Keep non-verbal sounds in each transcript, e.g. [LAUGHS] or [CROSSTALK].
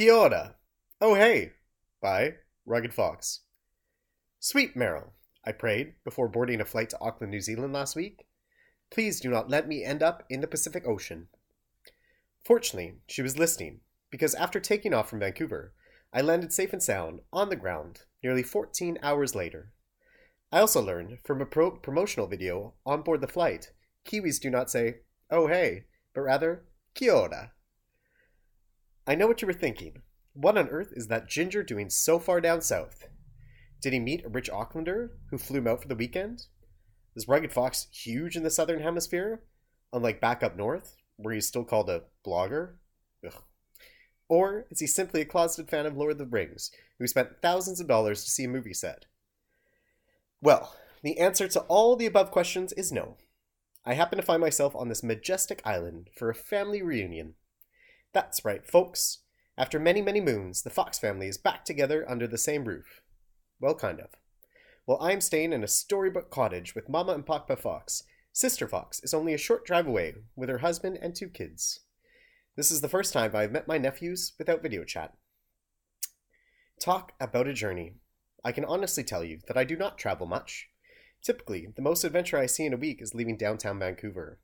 Kia ora. Oh hey, by Rugged Fox. Sweet Meryl, I prayed before boarding a flight to Auckland, New Zealand last week. Please do not let me end up in the Pacific Ocean. Fortunately, she was listening, because after taking off from Vancouver, I landed safe and sound on the ground nearly 14 hours later. I also learned from a pro- promotional video on board the flight Kiwis do not say, oh hey, but rather, kia ora. I know what you were thinking. What on earth is that ginger doing so far down south? Did he meet a rich Aucklander who flew him out for the weekend? Is Rugged Fox huge in the southern hemisphere? Unlike back up north, where he's still called a blogger? Ugh. Or is he simply a closeted fan of Lord of the Rings who spent thousands of dollars to see a movie set? Well, the answer to all the above questions is no. I happen to find myself on this majestic island for a family reunion. That's right, folks. After many, many moons, the Fox family is back together under the same roof. Well, kind of. Well, I'm staying in a storybook cottage with Mama and Papa Fox. Sister Fox is only a short drive away with her husband and two kids. This is the first time I've met my nephews without video chat. Talk about a journey. I can honestly tell you that I do not travel much. Typically, the most adventure I see in a week is leaving downtown Vancouver.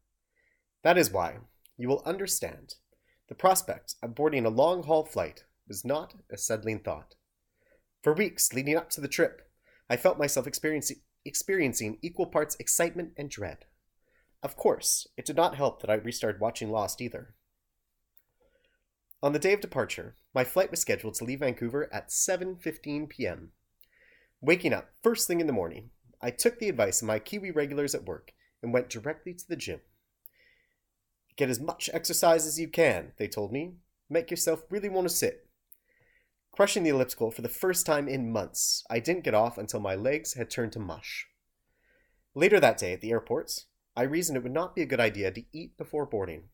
That is why, you will understand, the prospect of boarding a long haul flight was not a settling thought. For weeks leading up to the trip, I felt myself experiencing, experiencing equal parts excitement and dread. Of course, it did not help that I restarted watching Lost either. On the day of departure, my flight was scheduled to leave Vancouver at 7:15 p.m. Waking up first thing in the morning, I took the advice of my Kiwi regulars at work and went directly to the gym. Get as much exercise as you can, they told me. Make yourself really want to sit. Crushing the elliptical for the first time in months, I didn't get off until my legs had turned to mush. Later that day at the airports, I reasoned it would not be a good idea to eat before boarding.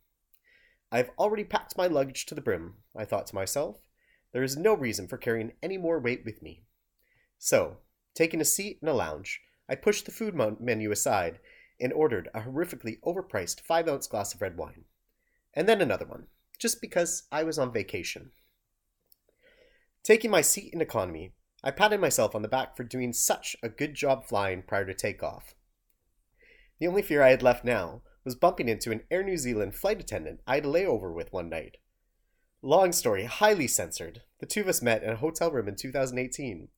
I have already packed my luggage to the brim, I thought to myself. There is no reason for carrying any more weight with me. So, taking a seat in a lounge, I pushed the food menu aside and ordered a horrifically overpriced 5 ounce glass of red wine. And then another one, just because I was on vacation. Taking my seat in economy, I patted myself on the back for doing such a good job flying prior to takeoff. The only fear I had left now was bumping into an Air New Zealand flight attendant I had layover with one night. Long story, highly censored. The two of us met in a hotel room in 2018.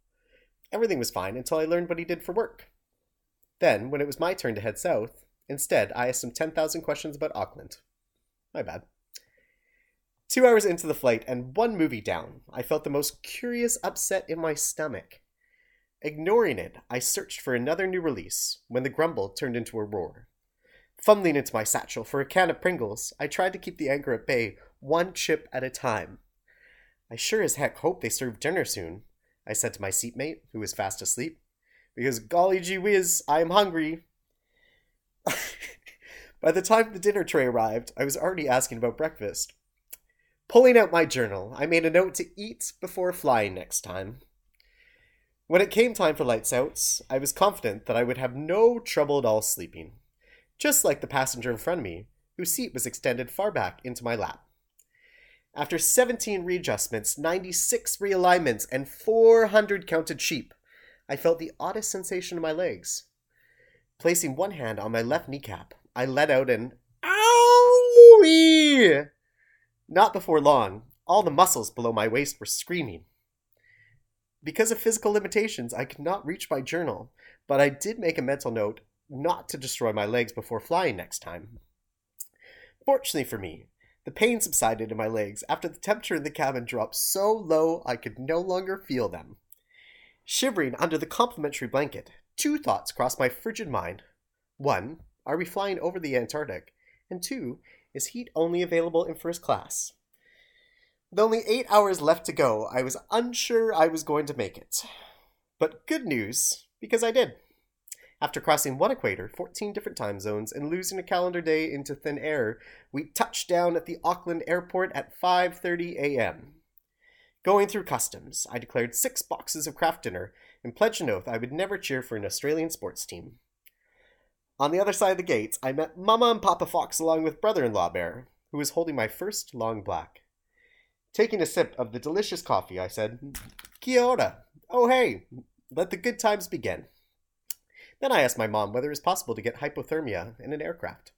Everything was fine until I learned what he did for work. Then, when it was my turn to head south, instead I asked him 10,000 questions about Auckland. My bad. Two hours into the flight and one movie down, I felt the most curious upset in my stomach. Ignoring it, I searched for another new release when the grumble turned into a roar. Fumbling into my satchel for a can of Pringles, I tried to keep the anger at bay, one chip at a time. I sure as heck hope they serve dinner soon, I said to my seatmate, who was fast asleep because golly gee whiz, I'm hungry. [LAUGHS] By the time the dinner tray arrived, I was already asking about breakfast. Pulling out my journal, I made a note to eat before flying next time. When it came time for lights out, I was confident that I would have no trouble at all sleeping, just like the passenger in front of me, whose seat was extended far back into my lap. After 17 readjustments, 96 realignments, and 400 counted sheep, I felt the oddest sensation in my legs. Placing one hand on my left kneecap, I let out an owie. Not before long, all the muscles below my waist were screaming. Because of physical limitations, I could not reach my journal, but I did make a mental note not to destroy my legs before flying next time. Fortunately for me, the pain subsided in my legs after the temperature in the cabin dropped so low I could no longer feel them. Shivering under the complimentary blanket, two thoughts crossed my frigid mind. One, are we flying over the Antarctic? And two, is heat only available in first class? With only eight hours left to go, I was unsure I was going to make it. But good news, because I did. After crossing one equator, 14 different time zones, and losing a calendar day into thin air, we touched down at the Auckland airport at 5:30 a.m. Going through customs, I declared six boxes of Kraft Dinner and pledged an oath I would never cheer for an Australian sports team. On the other side of the gates, I met Mama and Papa Fox along with brother in law Bear, who was holding my first long black. Taking a sip of the delicious coffee, I said, Kia ora. Oh, hey, let the good times begin. Then I asked my mom whether it was possible to get hypothermia in an aircraft.